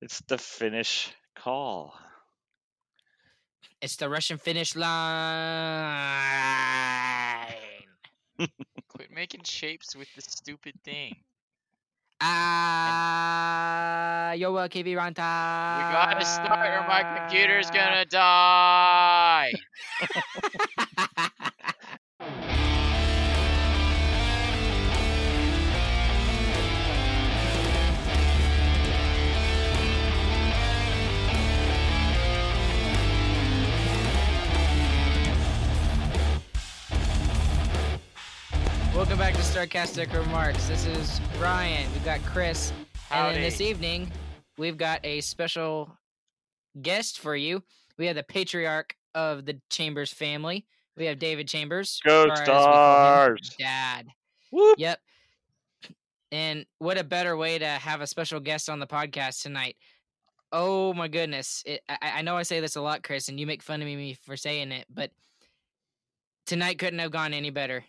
It's the Finnish call. It's the Russian finish line. Quit making shapes with the stupid thing. Ah, yo, uh, Kiviranta. We gotta start or my computer's gonna die. Welcome back to Starcastic Remarks. This is Ryan. We've got Chris. And then this evening, we've got a special guest for you. We have the patriarch of the Chambers family. We have David Chambers. Go or as we call him, Stars! Dad. Whoop. Yep. And what a better way to have a special guest on the podcast tonight. Oh my goodness. It, I, I know I say this a lot, Chris, and you make fun of me for saying it, but tonight couldn't have gone any better.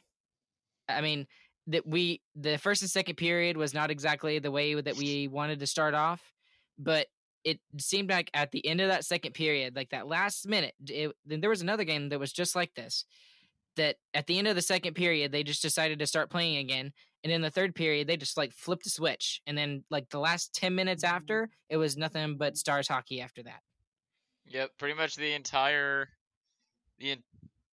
I mean, that we the first and second period was not exactly the way that we wanted to start off, but it seemed like at the end of that second period, like that last minute, it, then there was another game that was just like this. That at the end of the second period, they just decided to start playing again, and in the third period, they just like flipped the switch, and then like the last ten minutes mm-hmm. after, it was nothing but stars hockey after that. Yep, pretty much the entire the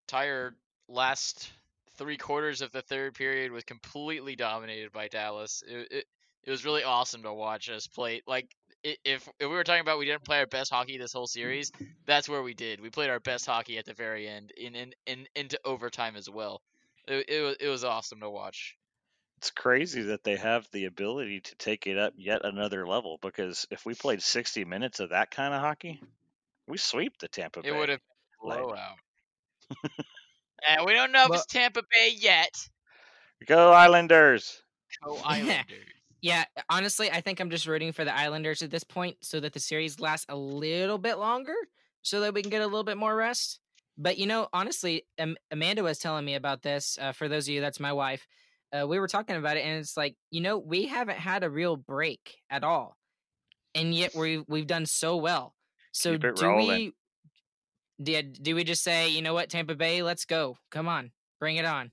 entire last three quarters of the third period was completely dominated by Dallas. It it, it was really awesome to watch us play. Like if if we were talking about we didn't play our best hockey this whole series, that's where we did. We played our best hockey at the very end, in in, in into overtime as well. It, it was it was awesome to watch. It's crazy that they have the ability to take it up yet another level because if we played 60 minutes of that kind of hockey, we sweep the Tampa Bay. It would have blowout. and we don't know if Well- it's Tampa Bay yet. Go Islanders! Go Islanders. Yeah, honestly, I think I'm just rooting for the Islanders at this point so that the series lasts a little bit longer so that we can get a little bit more rest. But you know, honestly, Am- Amanda was telling me about this. Uh, for those of you, that's my wife. Uh, we were talking about it, and it's like, you know, we haven't had a real break at all, and yet we we've done so well. So do rolling. we? Did do we just say, you know what, Tampa Bay, let's go, come on, bring it on,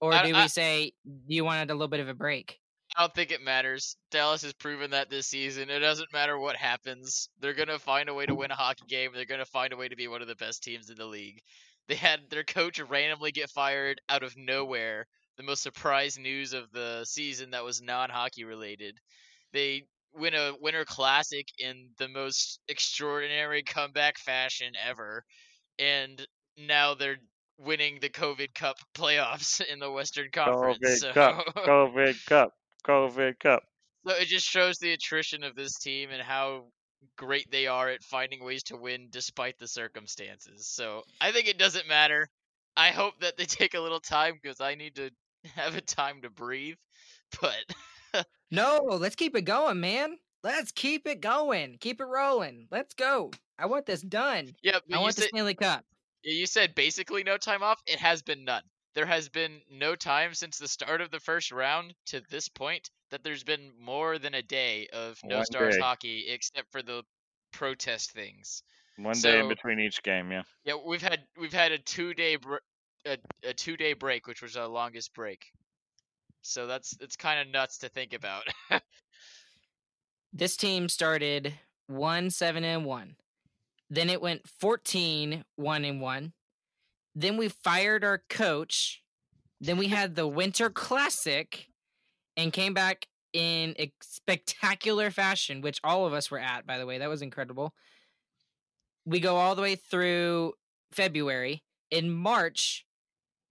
or do I- we say you wanted a little bit of a break? I don't think it matters. Dallas has proven that this season. It doesn't matter what happens. They're gonna find a way to win a hockey game. They're gonna find a way to be one of the best teams in the league. They had their coach randomly get fired out of nowhere. The most surprise news of the season that was non-hockey related. They win a Winter Classic in the most extraordinary comeback fashion ever, and now they're winning the COVID Cup playoffs in the Western Conference. COVID so... Cup! COVID Cup! COVID Cup! So it just shows the attrition of this team and how great they are at finding ways to win despite the circumstances. So I think it doesn't matter. I hope that they take a little time because I need to have a time to breathe. But No, let's keep it going, man. Let's keep it going. Keep it rolling. Let's go. I want this done. yeah, I but you want the said, Stanley Cup. you said basically no time off. It has been none. There has been no time since the start of the first round to this point that there's been more than a day of no One stars day. hockey except for the protest things. One day in between each game, yeah. Yeah, we've had we've had a two day br- a, a two day break, which was our longest break. So that's it's kind of nuts to think about. This team started 1 7 and 1. Then it went 14 1 and 1. Then we fired our coach. Then we had the Winter Classic and came back in a spectacular fashion, which all of us were at, by the way. That was incredible. We go all the way through February. In March,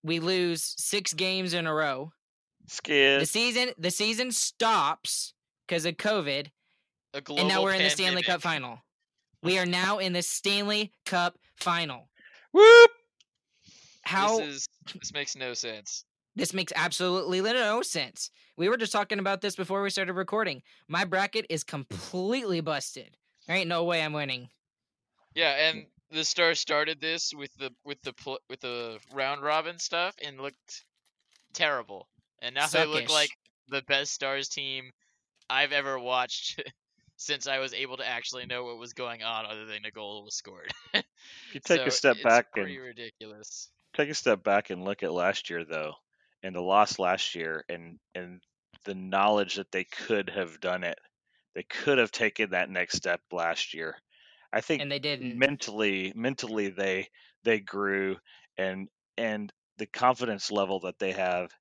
we lose six games in a row. Skid. The season the season stops because of COVID, a global and now we're in the Stanley Cup final. We are now in the Stanley Cup final. Whoop! How This is this makes no sense. this makes absolutely no sense. We were just talking about this before we started recording. My bracket is completely busted. There ain't no way I'm winning. Yeah, and the star started this with the with the with the round robin stuff and looked terrible. And now they look like the best Stars team I've ever watched since I was able to actually know what was going on other than a goal was scored. If you take So a step back and pretty ridiculous. take a step back and look at last year though, and the loss last year, and and the knowledge that they could have done it, they could have taken that next step last year. I think and they didn't. mentally mentally they they grew and and the confidence level that they have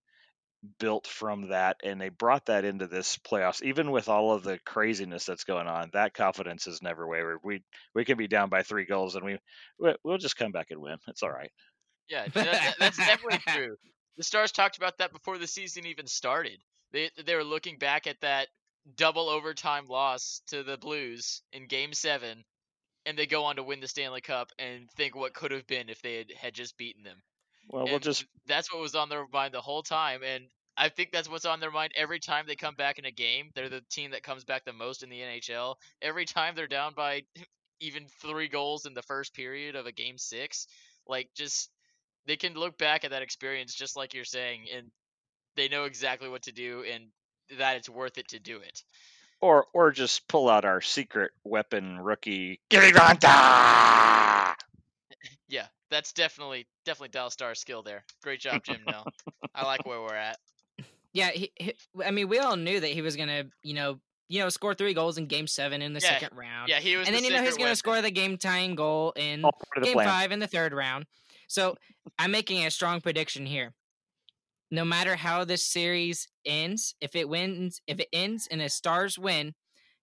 built from that and they brought that into this playoffs even with all of the craziness that's going on that confidence has never wavered we we can be down by three goals and we we- we'll just come back and win it's all right Yeah, that, that- that's definitely true. The Stars talked about that before the season even started. They they were looking back at that double overtime loss to the Blues in Game Seven, and they go on to win the Stanley Cup and think what could have been if they had, had just beaten them. Well we'll just that's what was on their mind the whole time, and I think that's what's on their mind every time they come back in a game. They're the team that comes back the most in the NHL. Every time they're down by even three goals in the first period of a game six, like just they can look back at that experience just like you're saying, and they know exactly what to do and that it's worth it to do it. or or just pull out our secret weapon rookie Gary Ronta Yeah, that's definitely definitely Dallas Star skill there. Great job, Jim. Now I like where we're at. Yeah, he, he, I mean, we all knew that he was gonna, you know, you know, score three goals in Game Seven in the Yeah, second round, Yeah, he was. and the then you know he's gonna weapon. score the game tying goal in all part of the Game plan Five in the third round. So I'm making a strong prediction here. No matter how this series ends, if it wins, if it ends and the Stars win,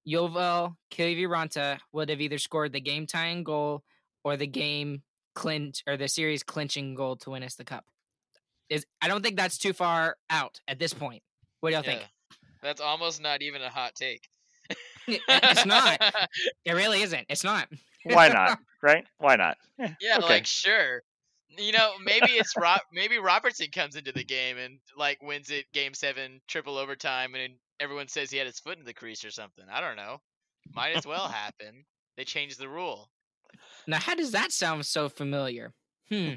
Yovel Kiviranta would have either scored the game tying goal or the game clinch or the series clinching goal to win us the cup. Is I don't think that's too far out at this point. What do y'all think? That's almost not even a hot take. it's not. It really isn't. It's not. why not right why not Yeah, okay. like sure. You know, maybe it's Rob. maybe Robertson comes into the game and like wins it game seven, triple overtime, and everyone says he had his foot in the crease or something. I don't know. Might as well happen. They changed the rule. Now, how does that sound so familiar? Hmm.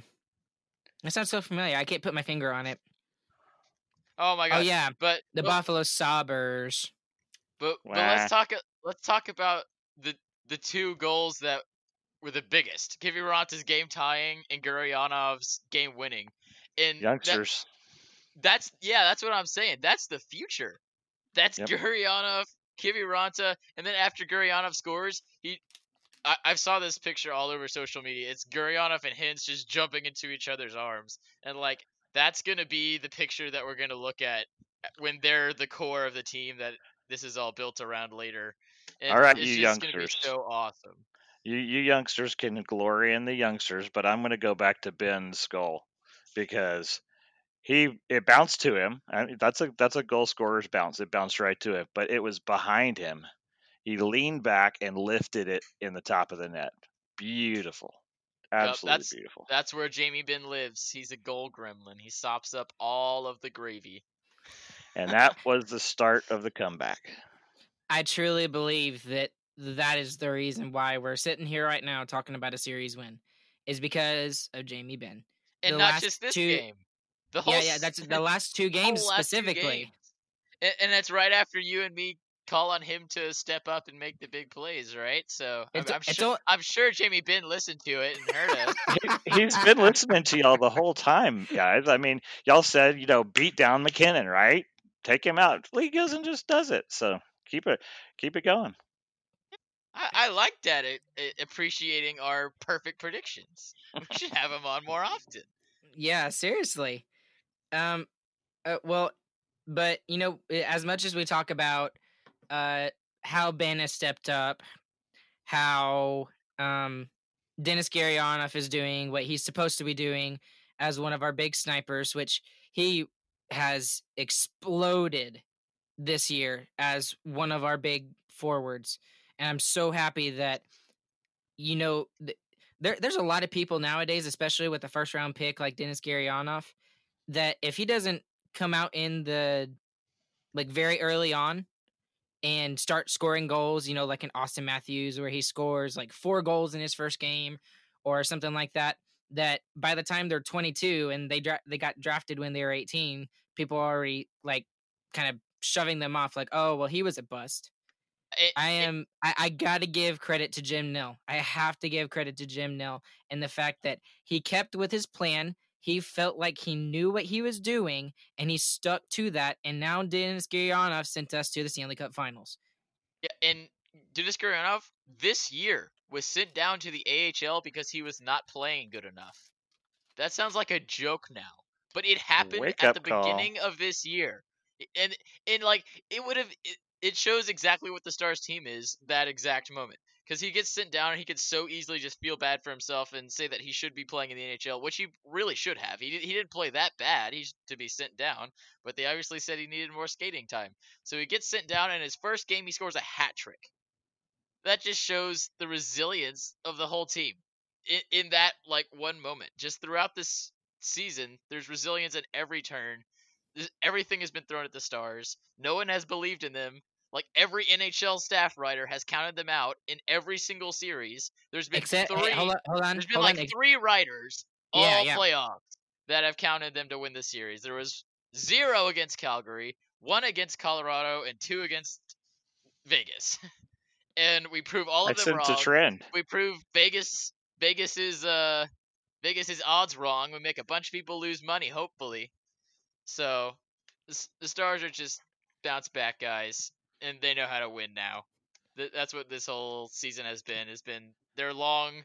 That sounds so familiar. I can't put my finger on it. Oh my god. Oh yeah, But the but, Buffalo Sabres. but, but let's talk. Let's talk about the the two goals that were the biggest. Kiviranta's game tying and Guryanov's game winning. And that- youngsters That's yeah, that's what I'm saying. That's the future. That's Yep. Guryanov, Kiviranta, and then after Guryanov scores, he I, I saw this picture all over social media. It's Guryanov and Hintz just jumping into each other's arms. And like that's gonna be the picture that we're gonna look at eh, when they're the core of the team that this is all built around later. And All right, it's you just gonna be youngsters. so awesome. you you youngsters can glory in the youngsters, but I'm going to go back to Benn's goal because he it bounced to him. I, mean, that's a that's a goal scorer's bounce. It bounced right to him, but it was behind him. He leaned back and lifted it in the top of the net. Beautiful, absolutely that's- beautiful. That's where Jamie Benn lives. He's a goal gremlin. He sops up all of the gravy. And that was the start of the comeback. I truly believe that that is the reason why we're sitting here right now talking about a series win, is because of Jamie Benn. And The not last just this two- game. The whole Yeah, yeah, that's the last two games last two specifically. games. And, and that's right after you and me call on him to step up and make the big plays, right? So I'm, I'm it's sure all- I'm sure Jamie Benn listened to it and heard us. He, he's been listening to y'all the whole time, guys. I mean, y'all said you know beat down MacKinnon, right? Take him out. Lee goes and just does it. So keep it keep it going. I, I like that it, it, appreciating our perfect predictions. We should have him on more often. Yeah, seriously. Um, uh, well, but you know, as much as we talk about uh how Benn has stepped up, how um Dennis Gurianov is doing what he's supposed to be doing as one of our big snipers, which he has exploded this year as one of our big forwards, and I'm so happy that you know. Th- there, there's a lot of people nowadays, especially with the first round pick like Dennis Gurianov, that if he doesn't come out in the like very early on and start scoring goals, you know, like in Auston Matthews where he scores like four goals in his first game or something like that, that by the time they're 22 and they dra- they got drafted when they were 18, people are already like kind of shoving them off like, "Oh, well he was a bust." it, I it- am. I, I got to give credit to Jim Nill. I have to give credit to Jim Nill and the fact that he kept with his plan. He felt like he knew what he was doing, and he stuck to that. And now Dennis Gurianov sent us to the Stanley Cup Finals. Yeah, and Denis Gurianov this year was sent down to the AHL because he was not playing good enough. That sounds like a joke now, but it happened Wake at the call. beginning of this year, and and like it would have. It, it shows exactly what the Stars team is that exact moment because he gets sent down and he could so easily just feel bad for himself and say that he should be playing in the NHL, which he really should have. He he didn't play that bad. He's to be sent down, but they obviously said he needed more skating time. So he gets sent down, and his first game he scores a hat trick. That just shows the resilience of the whole team in, in that like one moment. Just throughout this season, there's resilience at every turn. Everything has been thrown at the stars. No one has believed in them. Like every NHL staff writer has counted them out in every single series. There's been Except, three. hey, hold on, hold on, There's been hold like on. three writers all Yeah, yeah. playoffs that have counted them to win the series. There was zero against Calgary, one against Colorado, and two against Vegas. and we prove all of That's them it's a trend. We prove Vegas Vegas is uh Vegas is odds wrong. We make a bunch of people lose money, hopefully. So the, the Stars are just bounce back guys, and they know how to win now. Th- that's what this whole season has been. Has been their long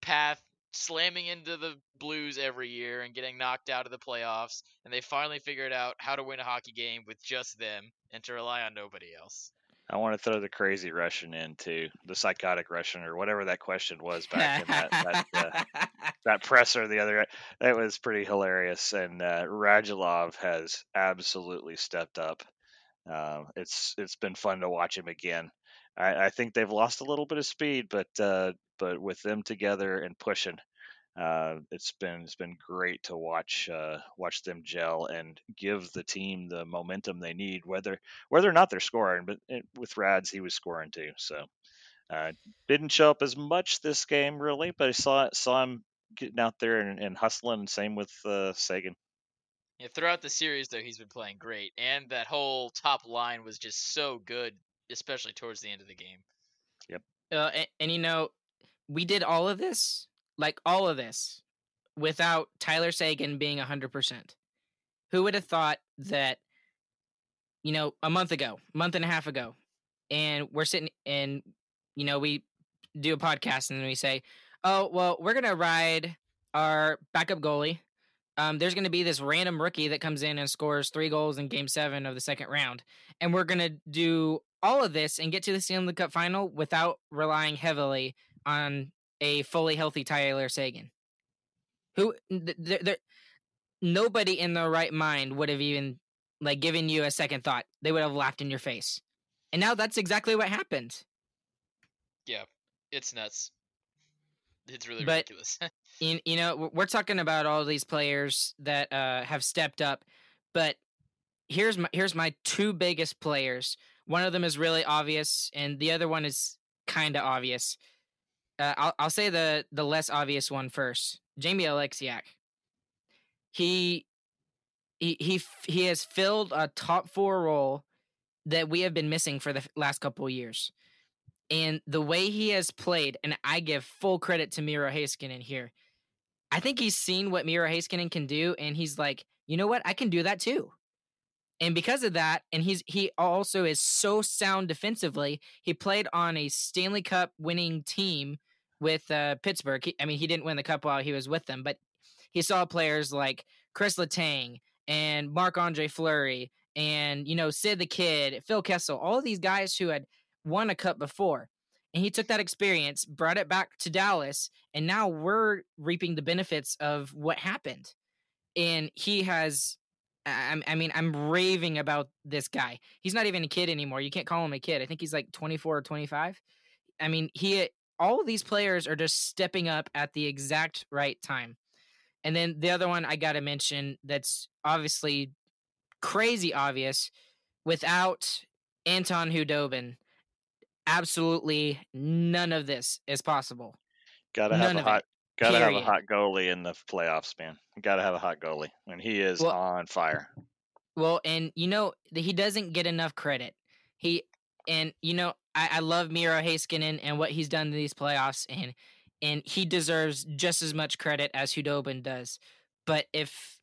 path slamming into the Blues every year and getting knocked out of the playoffs, and they finally figured out how to win a hockey game with just them and to rely on nobody else. I want to throw the crazy Russian in too, the psychotic Russian or whatever that question was back in that that, uh, that presser the other. That was pretty hilarious, and uh, Radulov has absolutely stepped up. Uh, it's it's been fun to watch him again. I, I think they've lost a little bit of speed, but uh, but with them together and pushing, uh, it's been it's been great to watch uh, watch them gel and give the team the momentum they need. Whether whether or not they're scoring, but it, with Rads he was scoring too. So uh, didn't show up as much this game really, but I saw saw him getting out there and, and hustling. Same with uh, Seguin. Yeah, throughout the series though, he's been playing great, and that whole top line was just so good, especially towards the end of the game. Yep. Uh, and, and you know, we did all of this, like all of this, without Tyler Seguin being hundred percent. Who would have thought that? You know, a month ago, month and a half ago, and we're sitting and you know we do a podcast and then we say, "Oh, well, we're gonna ride our backup goalie." Um, there's going to be this random rookie that comes in and scores three goals in Game Seven of the second round, and we're going to do all of this and get to the Stanley Cup final without relying heavily on a fully healthy Tyler Seguin. Who th- th- there, nobody in their right mind would have even like given you a second thought. They would have laughed in your face. And now that's exactly what happened. Yeah, it's nuts. It's really But- ridiculous. you, you know we're talking about all these players that uh, have stepped up but here's my here's my two biggest players. One of them is really obvious and the other one is kind of obvious. Uh, I'll, I'll say the the less obvious one first jamie Oleksiak. He he he he has filled a top four role that we have been missing for the last couple of years and the way he has played, and I give full credit to Miro Heiskanen here. I think he's seen what Miro Heiskanen can do, and he's like, you know what, I can do that too. And because of that, and he's he also is so sound defensively. He played on a Stanley Cup winning team with uh, Pittsburgh. He, I mean, he didn't win the cup while he was with them, but he saw players like Chris Letang and Marc Andre Fleury and you know Sid the Kid, Phil Kessel, all these guys who had won a cup before. And he took that experience, brought it back to Dallas, and now we're reaping the benefits of what happened. And he has, I, I mean, I'm raving about this guy. He's not even a kid anymore. You can't call him a kid. I think he's like 24 or 25. I mean, he, all these players are just stepping up at the exact right time. And then the other one I got to mention that's obviously crazy obvious without Anton Khudobin absolutely none of this is possible. Gotta have None a it, hot. Gotta have a hot goalie in the playoffs, man. Gotta have a hot goalie, and he is Well- on fire. Well, and you know he doesn't get enough credit. He And you know, I, I love Miro Heiskanen and what he's done in these playoffs, and and he deserves just as much credit as Khudobin does. But if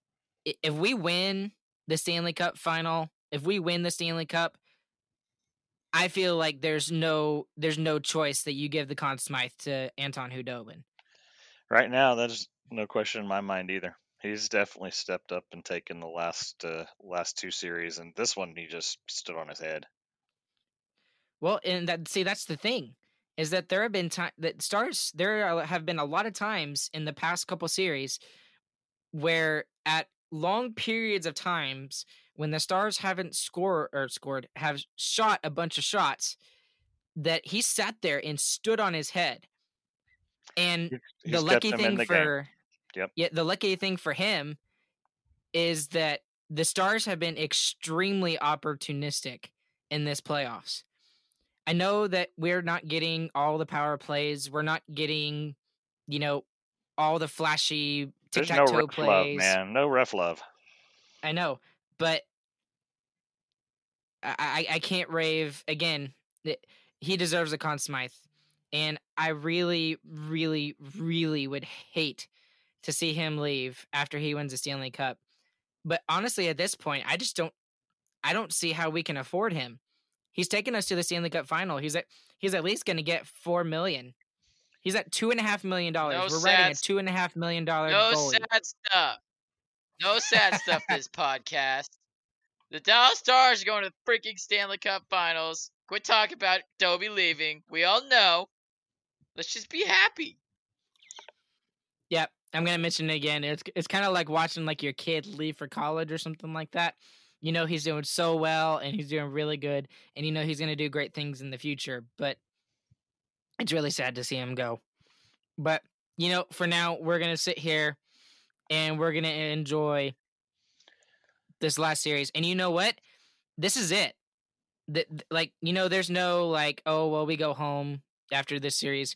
if we win the Stanley Cup final, if we win the Stanley Cup, I feel like there's no there's no choice that you give the Conn Smythe to Anton Khudobin. Right now, there's no question in my mind either. He's definitely stepped up and taken the last uh, last two series, and this one he just stood on his head. Well, and that see that's the thing is that there have been time that stars there have been a lot of times in the past couple series where at long periods of times when the stars haven't scored or scored have shot a bunch of shots that he sat there and stood on his head and He's- the lucky kept them in thing the for Yep. yeah the lucky thing for him is that the stars have been extremely opportunistic in this playoffs i know that we're not getting all the power plays we're not getting you know all the flashy tic-tac-toe ref plays love, man. No ref love. I know, but I, I can't rave again. Eh, he deserves a Conn Smythe, and I really, really, really would hate to see him leave after he wins the Stanley Cup. But honestly, at this point, I just don't. I don't see how we can afford him. He's taken us to the Stanley Cup final. He's at he's at least going to get four million. He's at two and a half million dollars. No We're writing a two and a half million dollar No goalie. sad stuff. No sad stuff this podcast. The Dallas Stars are going to the freaking Stanley Cup Finals. Quit talking about Dobby leaving. We all know. Let's just be happy. Yep, I'm gonna mention it again. It's it's kind of like watching like your kid leave for college or something like that. You know he's doing so well and he's doing really good, and you know he's gonna do great things in the future. But it's really sad to see him go. But you know, for now we're gonna sit here and we're gonna enjoy this last series. And you know what? This is it. That like you know, there's no like, oh well, we go home after this series,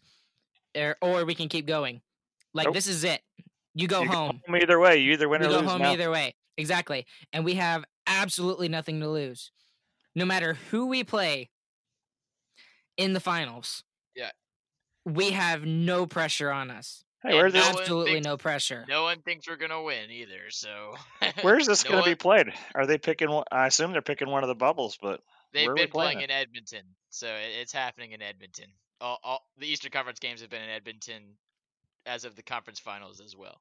or or we can keep going. Like Nope. this is it. You go You home. home either way. You either win We or go lose home now. either way. Exactly. And we have absolutely nothing to lose. No matter who we play in the finals. Yeah. We have no pressure on us. Hey, where's this? one Absolutely thinks- no pressure. No one thinks we're gonna win either. So Where's this No going to be played? Are they picking? one- I assume they're picking one of the bubbles, but They've Where are we been playing playing in Edmonton, so it's happening in Edmonton. All, all the Eastern Conference games have been in Edmonton as of the conference finals as well.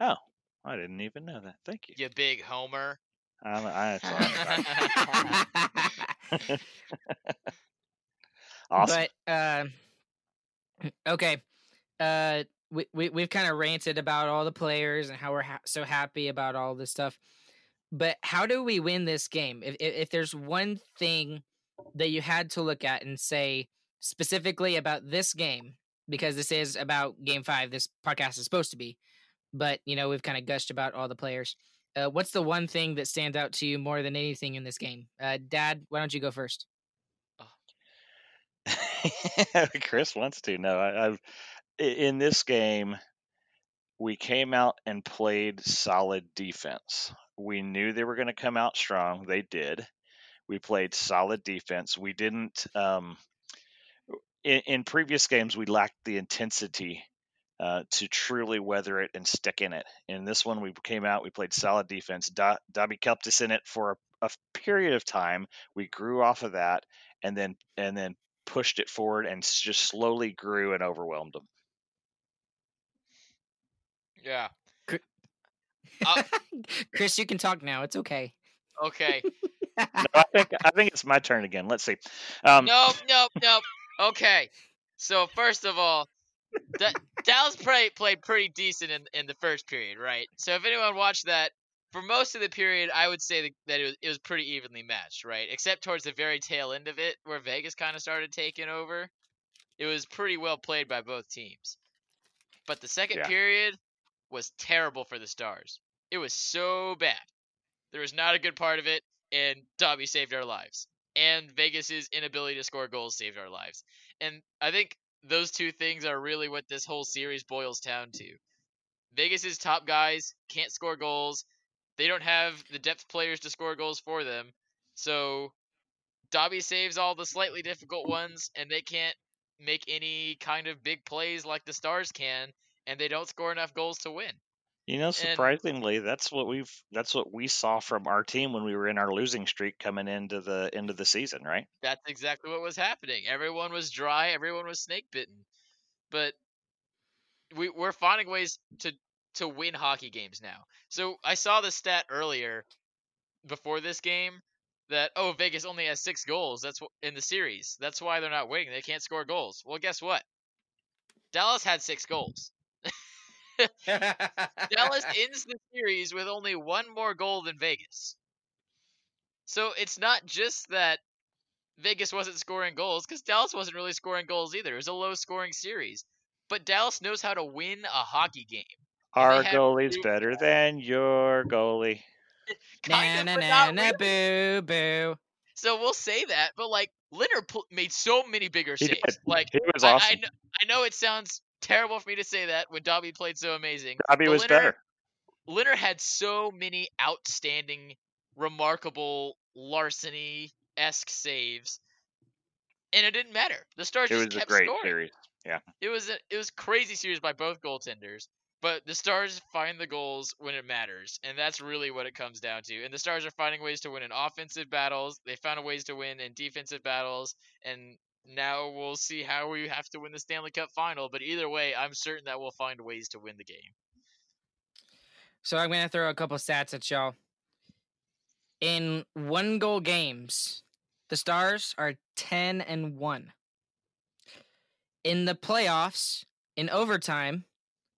Oh, I didn't even know that. Thank you. You big homer. I'm, I, sorry. awesome. But uh, okay, uh, we we we've kind of ranted about all the players and how we're ha- so happy about all this stuff. But how do we win this game? If, if if there's one thing that you had to look at and say specifically about this game, because this is about Game Five, this podcast is supposed to be. But you know we've kind of gushed about all the players. Uh, what's the one thing that stands out to you more than anything in this game? Uh, Dad, why don't you go first? Chris wants to. No, I, I've i- in this game we came out and played solid defense. We knew they were going to come out strong. They did. We played solid defense. We didn't. Um, in, in previous games, we lacked the intensity uh, to truly weather it and stick in it. In this one, we came out. We played solid defense. Dobby kept us in it for a, a period of time. We grew off of that, and then and then pushed it forward and just slowly grew and overwhelmed them. Yeah. Uh, Chris, you can talk now. It's okay. Okay. No, I think I think it's my turn again. Let's see. Um, nope. Nope. Nope. Okay. So first of all, Da- Dallas played played pretty decent in in the first period, right? So if anyone watched that, for most of the period, I would say that, that it was it was pretty evenly matched, right? Except towards the very tail end of it, where Vegas kind of started taking over. It was pretty well played by both teams. But the second Yeah. period was terrible for the Stars. It was so bad. There was not a good part of it, and Dobby saved our lives. And Vegas's inability to score goals saved our lives. And I think those two things are really what this whole series boils down to. Vegas's top guys can't score goals. They don't have the depth players to score goals for them. So Dobby saves all the slightly difficult ones, and they can't make any kind of big plays like the Stars can, and they don't score enough goals to win. You know, And- surprisingly, that's what we've that's what we saw from our team when we were in our losing streak coming into the end of the season, right? That's exactly what was happening. Everyone was dry, everyone was snake bitten. But we we're finding ways to to win hockey games now. So I saw the stat earlier before this game that oh Vegas only has 6 goals. That's in the series. That's why they're not winning. They can't score goals. Well, guess what? Dallas had 6 goals. Dallas ends the series with only one more goal than Vegas. So it's not just that Vegas wasn't scoring goals, because Dallas wasn't really scoring goals either. It was a low scoring series. But Dallas knows how to win a hockey game. Our goalie's two- better than your goalie. Kind na of, na na really. boo boo. So we'll say that, but like Lehner pl- made so many bigger He saves. did. Like He was I, I, awesome. kn- I know it sounds terrible for me to say that when Dobby played so amazing. Robbie but was Lehner- better. Lehner had so many outstanding, remarkable larceny esque saves, and it didn't matter. The Stars It just was a kept great scoring. series. It was a it was crazy series by both goaltenders, but the Stars find the goals when it matters, and that's really what it comes down to. And the Stars are finding ways to win in offensive battles. They found ways to win in defensive battles, and now we'll see how we have to win the Stanley Cup final. But either way, I'm certain that we'll find ways to win the game. So I'm gonna throw a couple stats at y'all. In one goal games, the Stars are ten and one. In the playoffs, in overtime,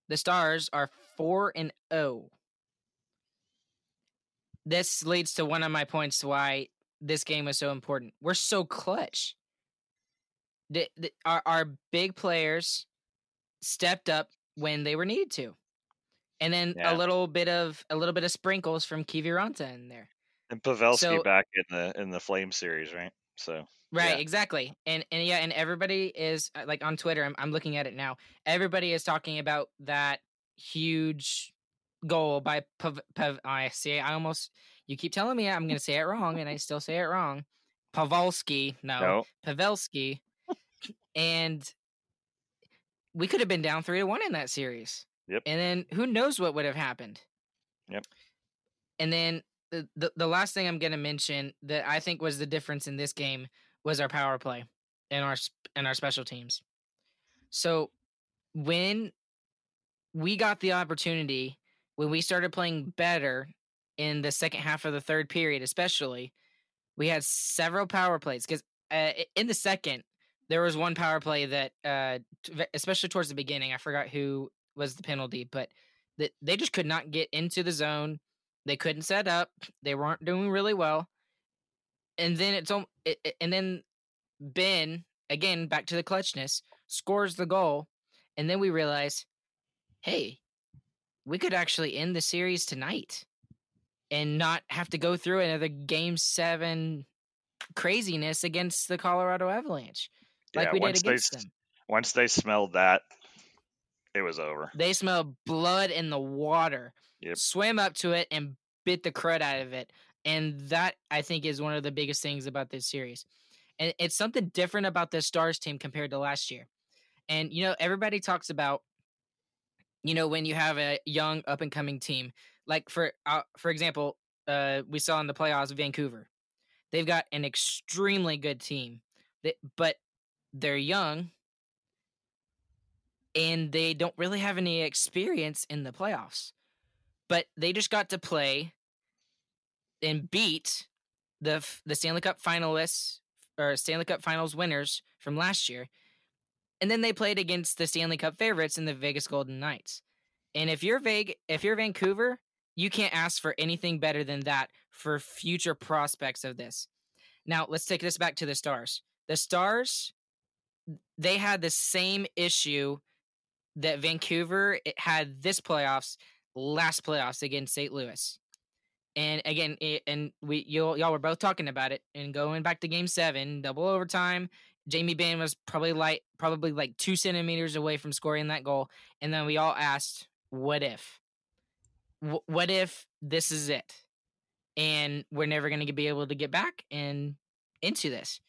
the Stars are four and zero. This leads to one of my points why this game was so important. We're so clutch. The, the, our our big players stepped up when they were needed to and then Yeah. a little bit of a little bit of sprinkles from Kiviranta in there. And Pavelski So- back in the in the Flame series, right? So Right, Yeah. exactly. And and yeah, and everybody is uh, like on Twitter. I'm I'm looking at it now. Everybody is talking about that huge goal by Pav. Pav I see. I almost. You keep telling me I'm going to say it wrong, and I still say it wrong. Pavelski, no, no, Pavelski, and we could have been down three to one in that series. Yep. And then who knows what would have happened? Yep. And then the the, the last thing I'm going to mention that I think was the difference in this game was our power play and our and our special teams. So when we got the opportunity, when we started playing better in the second half of the third period, especially, we had several power plays because uh, in the second there was one power play that, uh, especially towards the beginning, I forgot who was the penalty, but that they just could not get into the zone. They couldn't set up. They weren't doing really well. And then it's it- and then Benn again back to the clutchness scores the goal, and then we realize, hey, we could actually end the series tonight and not have to go through another game seven craziness against the Colorado Avalanche like yeah. we did once they against s- them. once they smelled that, it was over. They smelled blood in the water, Yep. swam up to it, and bit the crud out of it. And that I think is one of the biggest things about this series. And it's something different about this Stars team compared to last year. And you know, everybody talks about, you know, when you have a young up and coming team, like for uh, for example, uh, we saw in the playoffs Vancouver, they've got an extremely good team, that, but they're young and they don't really have any experience in the playoffs. But they just got to play and beat the the Stanley Cup finalists or Stanley Cup Finals winners from last year. And then they played against the Stanley Cup favorites in the Vegas Golden Knights. And if you're Veg- if you're Vancouver, you can't ask for anything better than that for future prospects of this. Now, let's take this back to the Stars. The Stars they had the same issue that Vancouver had this playoffs last playoffs against St. Louis. And again, it, and we y'all, y'all were both talking about it and going back to game 7, double overtime, Jamie Benn was probably like probably like 2 centimeters away from scoring that goal and then we all asked what if? Wh- what if this is it? And we're never going to be able to get back and into this.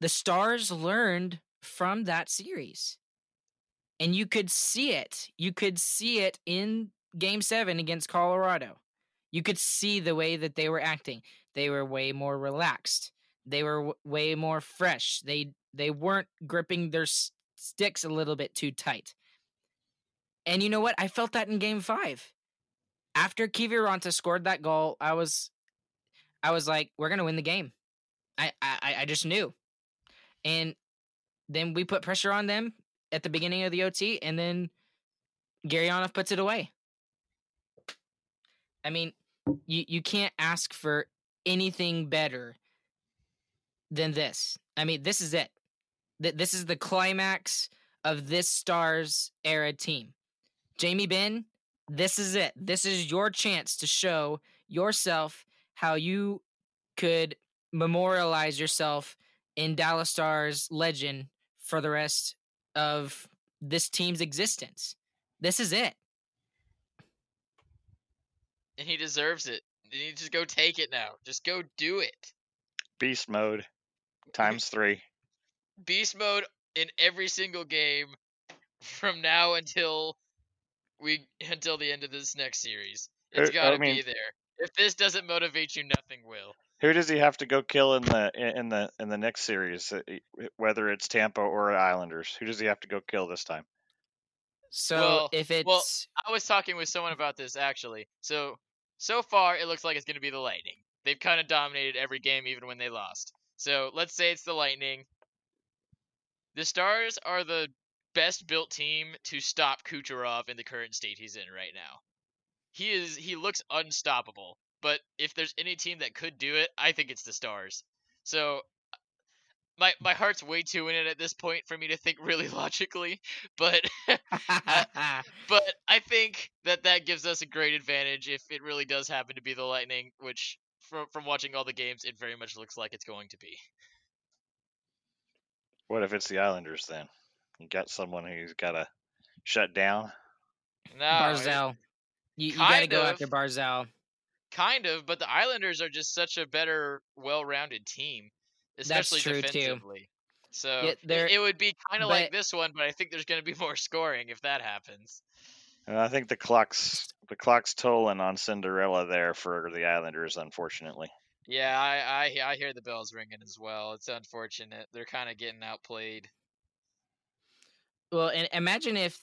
The Stars learned from that series. And you could see it. You could see it in game seven against Colorado. You could see the way that they were acting. They were way more relaxed. They were w- way more fresh. They they weren't gripping their s- sticks a little bit too tight. And you know what? I felt that in game five. After Kiviranta scored that goal, I was I was like, we're gonna win the game. I I, I just knew. And then we put pressure on them at the beginning of the OT, and then Gurianov puts it away. I mean, you you can't ask for anything better than this. I mean, this is it. Th- This is the climax of this Stars era team. Jamie Benn, this is it. This is your chance to show yourself how you could memorialize yourself in Dallas Stars legend for the rest of this team's existence. This is it. and he deserves it. You need to just go take it now. Just go do it. Beast mode times three. Beast mode in every single game from now until we until the end of this next series. It's er, got to mean- be there. If this doesn't motivate you, nothing will. Who does he have to go kill in the in the in the next series? uh, Whether it's Tampa or Islanders, who does he have to go kill this time? So Well- if it's well, I was talking with someone about this actually. So so far it looks like it's going to be the Lightning. They've kind of dominated every game even when they lost. So let's say it's the Lightning. The Stars are the best built team to stop Kucherov in the current state he's in right now. He is he looks unstoppable. But if there's any team that could do it, I think it's the Stars. So my my heart's way too in it at this point for me to think really logically, but uh, but I think that that gives us a great advantage if it really does happen to be the Lightning, which from from watching all the games, it very much looks like it's going to be. What if it's the Islanders then? You got someone who's got to shut down. No, Barzal. You, you got to go after Barzal. Kind of, but the Islanders are just such a better, well-rounded team, That's especially true, too. defensively. So Yeah, it, it would be kind of like this one, but I think there's going to be more scoring if that happens. And I think the clock's the clock's tolling on Cinderella there for the Islanders, unfortunately. Yeah, I I, I hear the bells ringing as well. It's unfortunate they're kind of getting outplayed. Well, and imagine if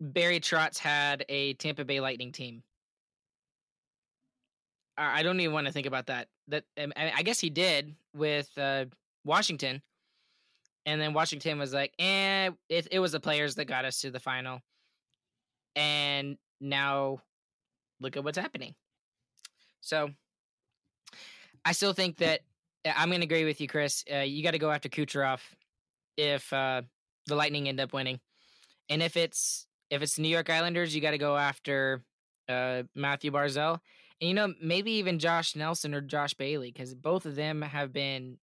Barry Trotz had a Tampa Bay Lightning team. I don't even want to think about that. That um, I I guess he did with uh, Washington, and then Washington was like, "Eh, it, it was the players that got us to the final," and now look at what's happening. So, I still think that uh, I'm going to agree with you, Chris. Uh, you got to go after Kucherov if uh, the Lightning end up winning, and if it's if it's New York Islanders, you got to go after uh, Mathew Barzal, and you know maybe even Josh Nelson or Josh Bailey because both of them have been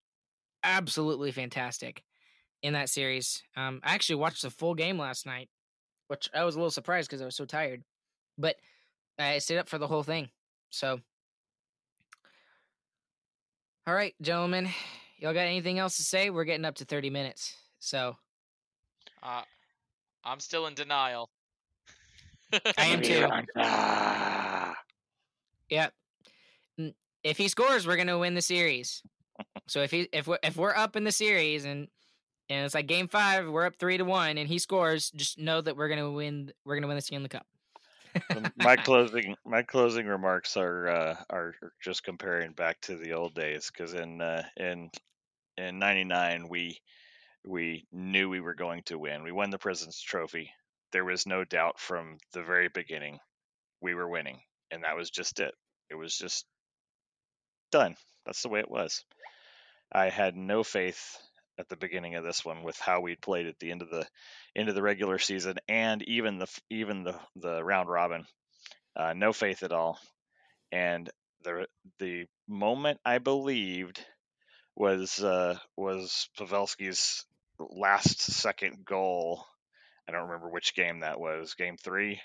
absolutely fantastic in that series. Um, I actually watched the full game last night, which I was a little surprised because I was so tired, but I stayed up for the whole thing. So, all right, gentlemen, y'all got anything else to say? We're getting up to thirty minutes, so Uh, I'm still in denial. I am too. Yep. If he scores, we're gonna win the series. So if he if we're if we're up in the series and and it's like game five, we're up three to one, and he scores, just know that we're gonna win. We're gonna win the Stanley Cup. My closing my closing remarks are uh, are just comparing back to the old days because in uh, in in '99 we we knew we were going to win. We won the President's Trophy. There was no doubt from the very beginning we were winning, and that was just it. It was just done. That's the way it was. I had no faith at the beginning of this one with how we played at the end of the end of the regular season and even the even the the round robin. Uh, no faith at all. And the the moment I believed was uh, was Pavelski's last second goal. I don't remember which game that was. Game three.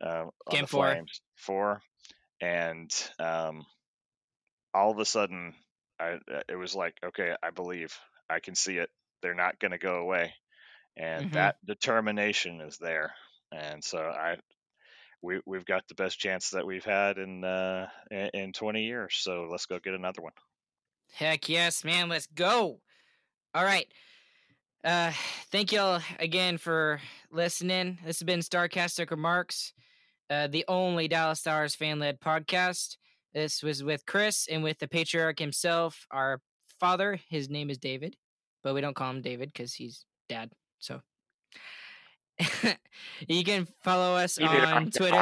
Uh, Game four. Flames. Four. And um, all of a sudden, I uh, it was like, okay, I believe, I can see it. They're not going to go away, and Mhm. that determination is there. And so I, we we've got the best chance that we've had in uh, in, in 20 years. So let's go get another one. Heck yes, man. Let's go. All right. Uh, thank y'all again for listening. This has been Starcastic Remarks, uh, the only Dallas Stars fan led podcast. This was with Chris and with the patriarch himself, our father. His name is David, but we don't call him David because he's dad. So you can follow us on Twitter.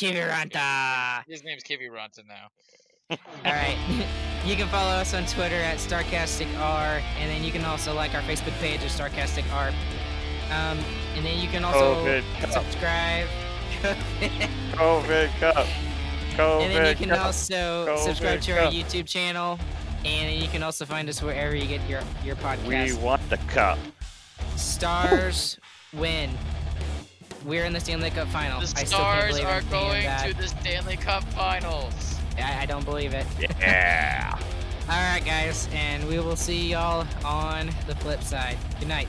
Kiviranta. His name's Kivy Ronson now. All right. you can follow us on Twitter at StarcasticR, and then you can also like our Facebook page of StarcasticR. Um, and then you can also cup, subscribe. COVID cup, COVID and then you can cup. also subscribe to our cup. YouTube channel, and you can also find us wherever you get your your podcast. We want the cup. Stars win. We're in the Stanley Cup final. The I still can't Stars believe are going that. to the Stanley Cup Finals. I, I don't believe it. Yeah. All right, guys, and we will see y'all on the flip side. Good night.